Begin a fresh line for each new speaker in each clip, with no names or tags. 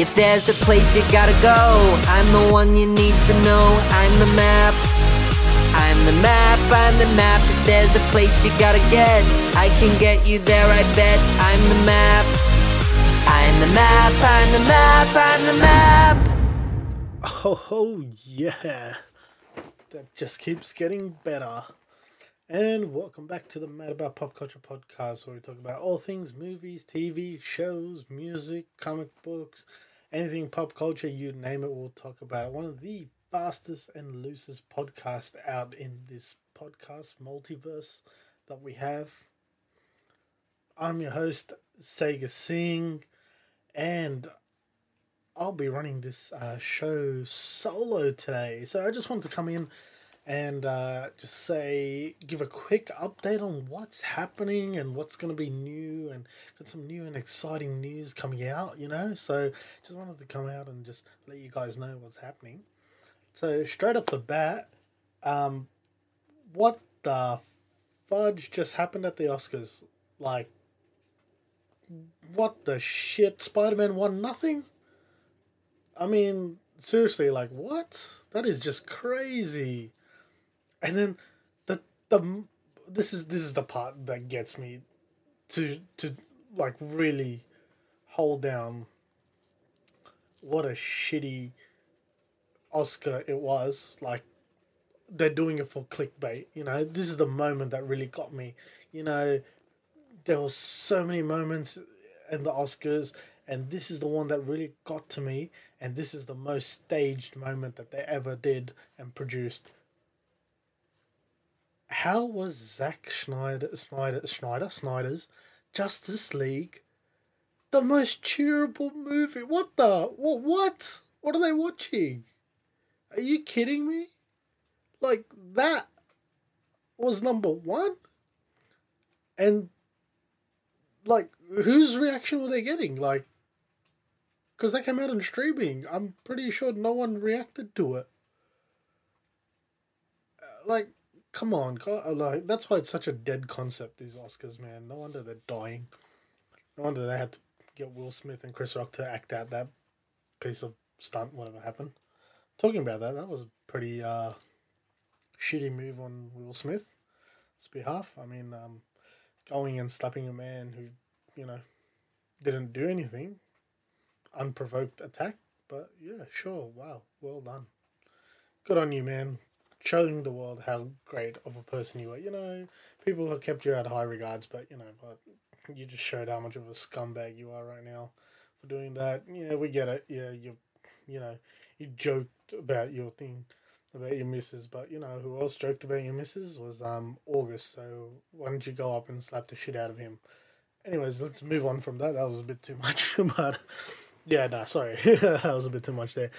If there's a place you gotta go, I'm the one you need to know. I'm the map. I'm the map, I'm the map. If there's a place you gotta get, I can get you there, I bet. I'm the map. I'm the map, I'm the map, I'm the map.
Oh, oh, yeah. That just keeps getting better. And welcome back to the Mad About Pop Culture podcast, where we talk about all things movies, TV, shows, music, comic books, anything pop culture, you name it, we'll talk about. it. One of the fastest and loosest podcasts out in this podcast multiverse that we have. I'm your host, Sega Singh, and I'll be running this uh, show solo today. So I just wanted to come in and uh, just say, give a quick update on what's happening and what's going to be new, and got some new and exciting news coming out, you know. So just wanted to come out and just let you guys know what's happening. So straight off the bat, um, what the fudge just happened at the Oscars? Like, what the shit? Spider Man won nothing. I mean, seriously, like what? That is just crazy. And then the the this is this is the part that gets me to to like really hold down what a shitty Oscar it was. Like they're doing it for clickbait. You know, this is the moment that really got me. You know, there was so many moments in the Oscars, and this is the one that really got to me. And this is the most staged moment that they ever did and produced. How was Zack Schneider, Snyder, Schneider, Snyder's Justice League the most cheerable movie? What the? What? What? What are they watching? Are you kidding me? Like that was number one, and like whose reaction were they getting? Like, because they came out on streaming, I'm pretty sure no one reacted to it. Uh, Like, come on, God, like that's why it's such a dead concept. These Oscars, man. No wonder they're dying. No wonder they had to get Will Smith and Chris Rock to act out that piece of stunt, whatever happened. Talking about that, that was a pretty uh, shitty move on Will Smith's behalf. I mean, um, going and slapping a man who, you know, didn't do anything, unprovoked attack. But yeah, sure, wow, well done. Good on you, man. Showing the world how great of a person you are. You know, people have kept you at high regards, but you know, but you just showed how much of a scumbag you are right now for doing that. Yeah, we get it. Yeah, you, you know, you joked about your thing about your missus, but you know who else joked about your missus was um August. So why don't you go up and slap the shit out of him? Anyways, let's move on from that. That was a bit too much, but yeah, nah, sorry, that was a bit too much there.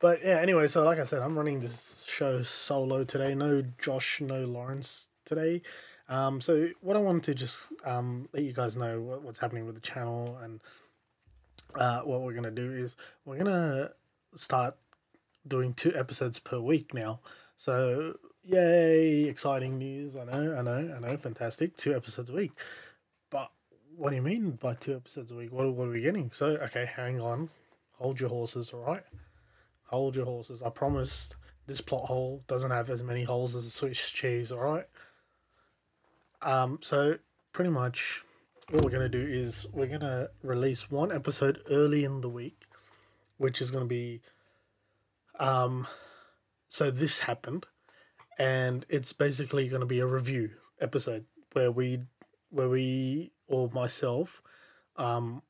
But yeah, anyway, so like I said, I'm running this show solo today. No Josh, no Lawrence today. Um, so what I wanted to just um, let you guys know what, what's happening with the channel and uh, what we're gonna do is we're gonna start doing two episodes per week now. So yay, exciting news! I know, I know, I know, fantastic. Two episodes a week. But what do you mean by two episodes a week? What, what are we getting? So okay, hang on, hold your horses, all right? Hold your horses. I promise this plot hole doesn't have as many holes as a Swiss cheese, all right? Um, so pretty much what we're gonna do is we're gonna release one episode early in the week, which is gonna be um so this happened and it's basically gonna be a review episode where we where we or myself um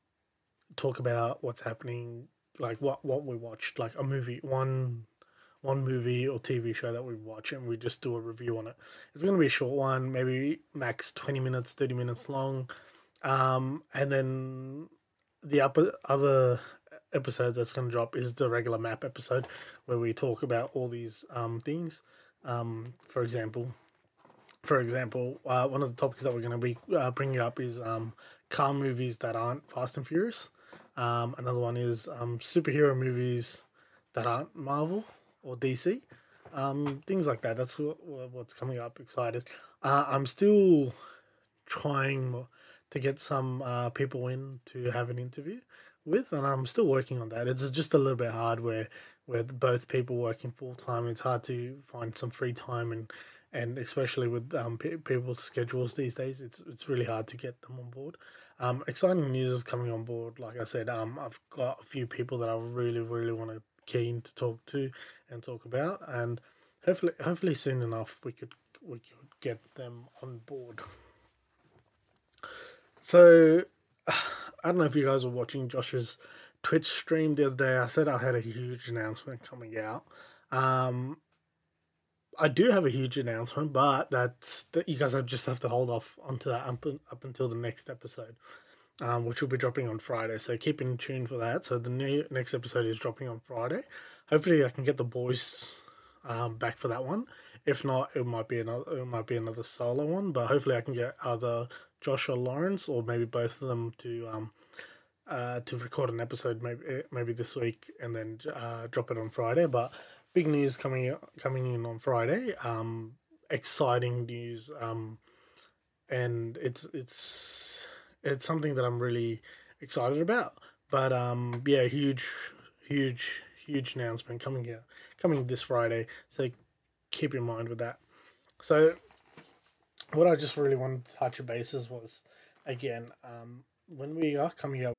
talk about what's happening like what what we watched like a movie one one movie or TV show that we watch and we just do a review on it. It's to be a short one, maybe max 20 minutes, 30 minutes long. Um, and then the upper, other episode that's to drop is the regular map episode where we talk about all these um, things. Um, for example, for example, uh, one of the topics that we're to be uh, bringing up is um, car movies that aren't Fast and Furious. Um, another one is um, superhero movies that aren't Marvel or DC. Um, things like that. That's what, what's coming up. Excited. Uh, I'm still trying to get some uh, people in to have an interview with, and I'm still working on that. It's just a little bit hard where where both people working full time. It's hard to find some free time and and especially with um, pe- people's schedules these days, it's it's really hard to get them on board. Um, exciting news is coming on board. Like I said, um, I've got a few people that I really really want to keen to talk to and talk about, and hopefully, hopefully soon enough we could we could get them on board. So, I don't know if you guys were watching Josh's Twitch stream the other day. I said I had a huge announcement coming out. Um, I do have a huge announcement, but that's that you guys have just have to hold off onto that up, up until the next episode um, which will be dropping on Friday. So keep in tune for that. So the new next episode is dropping on Friday. Hopefully, I can get the boys um, back for that one. If not, it might be another it might be another solo one. But hopefully, I can get either Josh or Lawrence or maybe both of them to um uh to record an episode maybe eh, maybe this week and then uh, drop it on Friday. But big news coming coming in on Friday. Um, exciting news. Um, and it's it's it's something that I'm really excited about. But um, yeah, huge, huge, huge announcement coming here, coming this Friday. So keep in mind with that. So what I just really wanted to touch bases was again um, when we are coming up.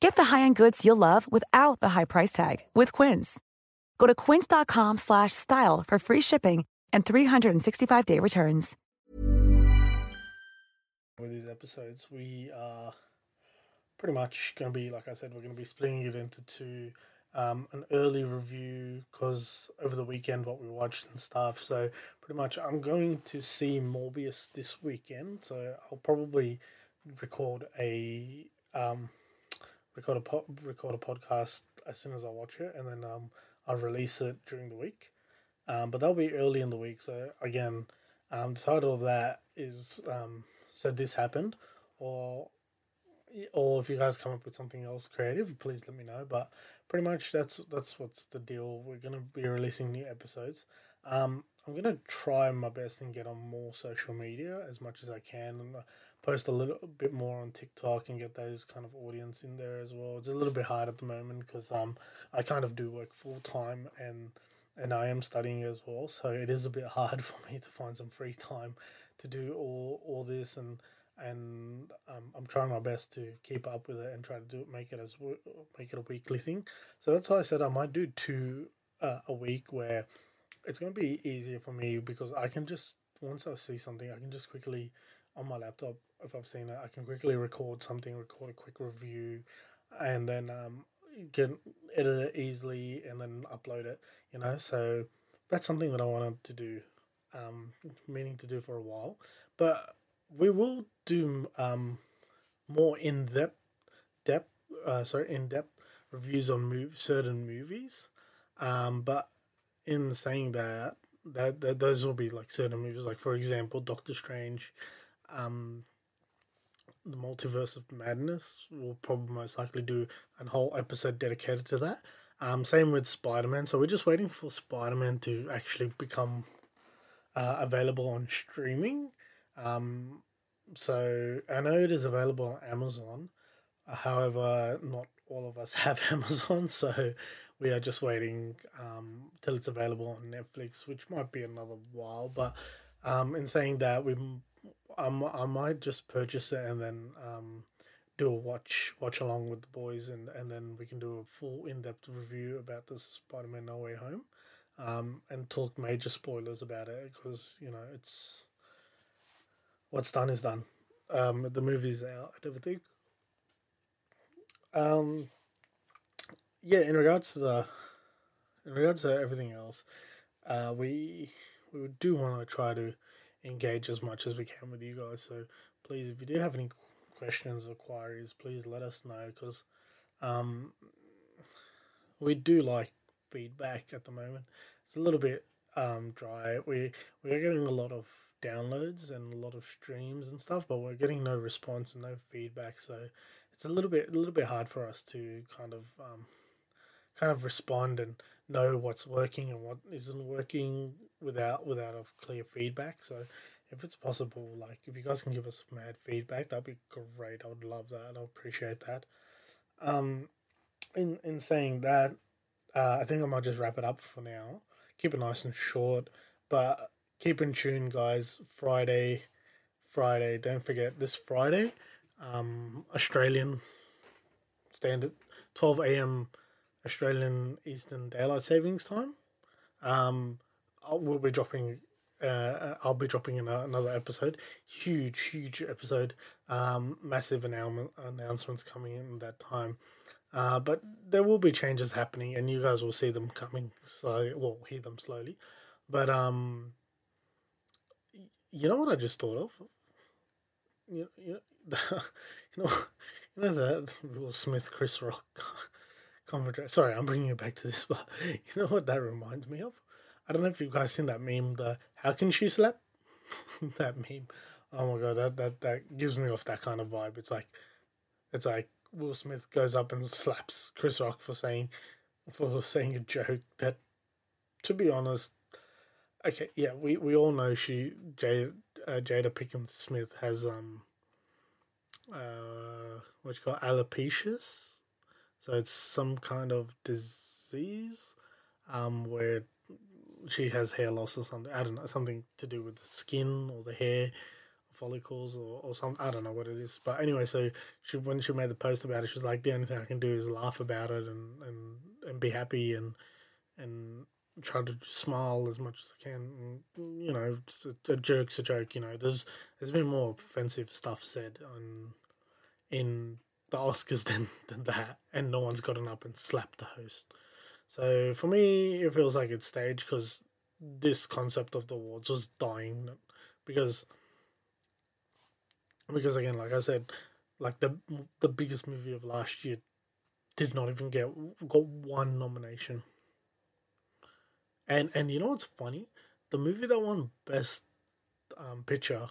Get the high-end goods you'll love without the high price tag with Quince. Go to quince.com/style for free shipping and 365-day returns.
With these episodes, we are pretty much going to be, like I said, we're going to be splitting it into two. Um, an early review because over the weekend what we watched and stuff. So pretty much I'm going to see Morbius this weekend. So I'll probably record a um, record a po- record a podcast as soon as I watch it, and then um, I'll release it during the week. Um, but that'll be early in the week. So again, um, the title of that is um, so this happened, or or if you guys come up with something else creative, please let me know. But pretty much that's that's what's the deal. We're gonna be releasing new episodes. Um, I'm gonna try my best and get on more social media as much as I can, and uh, post a little bit more on TikTok and get those kind of audience in there as well. It's a little bit hard at the moment because um I kind of do work full time and and I am studying as well, so it is a bit hard for me to find some free time to do all all this and and um, I'm trying my best to keep up with it and try to do make it as make it a weekly thing. So that's why I said I might do two uh, a week where it's going to be easier for me because I can just once I see something I can just quickly on my laptop if I've seen it I can quickly record something record a quick review and then um can edit it easily and then upload it you know so that's something that I wanted to do um meaning to do for a while but we will do um, more in depth, depth, uh, sorry, in depth reviews on move, certain movies. Um, but in saying that, that, that those will be like certain movies, like for example, Doctor Strange, um, the Multiverse of Madness. We'll probably most likely do a whole episode dedicated to that. Um, same with Spider Man. So we're just waiting for Spider Man to actually become uh, available on streaming. Um, so I know it is available on Amazon. However, not all of us have Amazon, so we are just waiting um, till it's available on Netflix, which might be another while. But um, in saying that, we um, I might just purchase it and then um, do a watch watch along with the boys, and, and then we can do a full in depth review about this Spider Man No Way Home, um, and talk major spoilers about it because you know it's what's done is done. Um, the movie's out and everything. Um, yeah, in regards to the, in regards to everything else, uh, we we do want to try to engage as much as we can with you guys. So please, if you do have any questions or queries, please let us know because um, we do like feedback at the moment. It's a little bit um, dry. We we are getting a lot of downloads and a lot of streams and stuff, but we're getting no response and no feedback. So it's a little bit a little bit hard for us to kind of um, kind of respond and know what's working and what isn't working without without a clear feedback. So if it's possible, like if you guys can give us mad feedback, that'd be great. I would love that. I appreciate that. Um, in in saying that, uh, I think I might just wrap it up for now. Keep it nice and short, but keep in tune, guys. Friday, Friday. Don't forget this Friday, um, Australian standard, twelve a.m. Australian Eastern Daylight Savings Time. Um, we'll be dropping. Uh, I'll be dropping in another episode. Huge, huge episode. Um, massive announcement announcements coming in that time. Uh, but there will be changes happening, and you guys will see them coming. So, well, hear them slowly. But um, you know what I just thought of? You, you, you know, you know that Will Smith, Chris Rock conversation. Sorry, I'm bringing it back to this, but you know what that reminds me of? I don't know if you guys seen that meme. The how can she slap? that meme. Oh my god, that that that gives me off that kind of vibe. It's like, it's like Will Smith goes up and slaps Chris Rock for saying, for saying a joke that, to be honest, okay, yeah, we, we all know she Jada uh, Jada Pinkett Smith has um uh what you call alopecia, so it's some kind of disease um where she has hair loss or something. I don't know, something to do with the skin or the hair follicles or, or something. I don't know what it is. But anyway, so she when she made the post about it, she was like, the only thing I can do is laugh about it and, and, and be happy and and try to smile as much as I can. And, you know, a, a, joke's a joke. You know, there's there's been more offensive stuff said on in the Oscars than than that, and no one's gotten up and slapped the host. So for me, it feels like it's staged because this concept of the awards was dying because because again, like I said, like the the biggest movie of last year did not even get got one nomination. And and you know what's funny? The movie that won best um, picture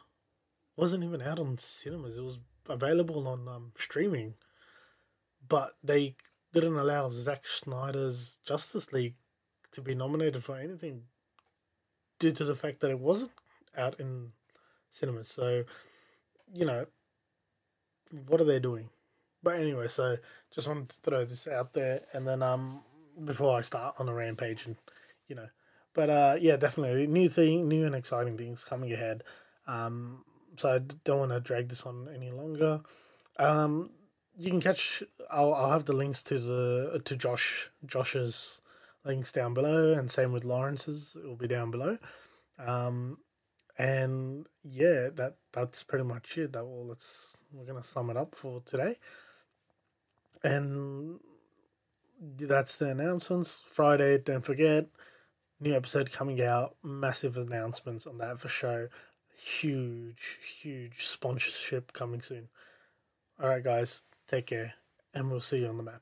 wasn't even out on cinemas. It was available on um, streaming, but they didn't allow Zack Snyder's Justice League to be nominated for anything due to the fact that it wasn't out in cinemas. So you know, what are they doing? But anyway, so just wanted to throw this out there, and then um, before I start on a rampage, and you know, but uh, yeah, definitely new thing, new and exciting things coming ahead. Um, so I don't want to drag this on any longer. Um, you can catch. I'll I'll have the links to the to Josh Josh's links down below, and same with Lawrence's. It will be down below. Um, and yeah, that that's pretty much it. That will let's we're gonna sum it up for today. And that's the announcements. Friday, don't forget, new episode coming out. Massive announcements on that for show. Huge, huge sponsorship coming soon. All right, guys, take care, and we'll see you on the map.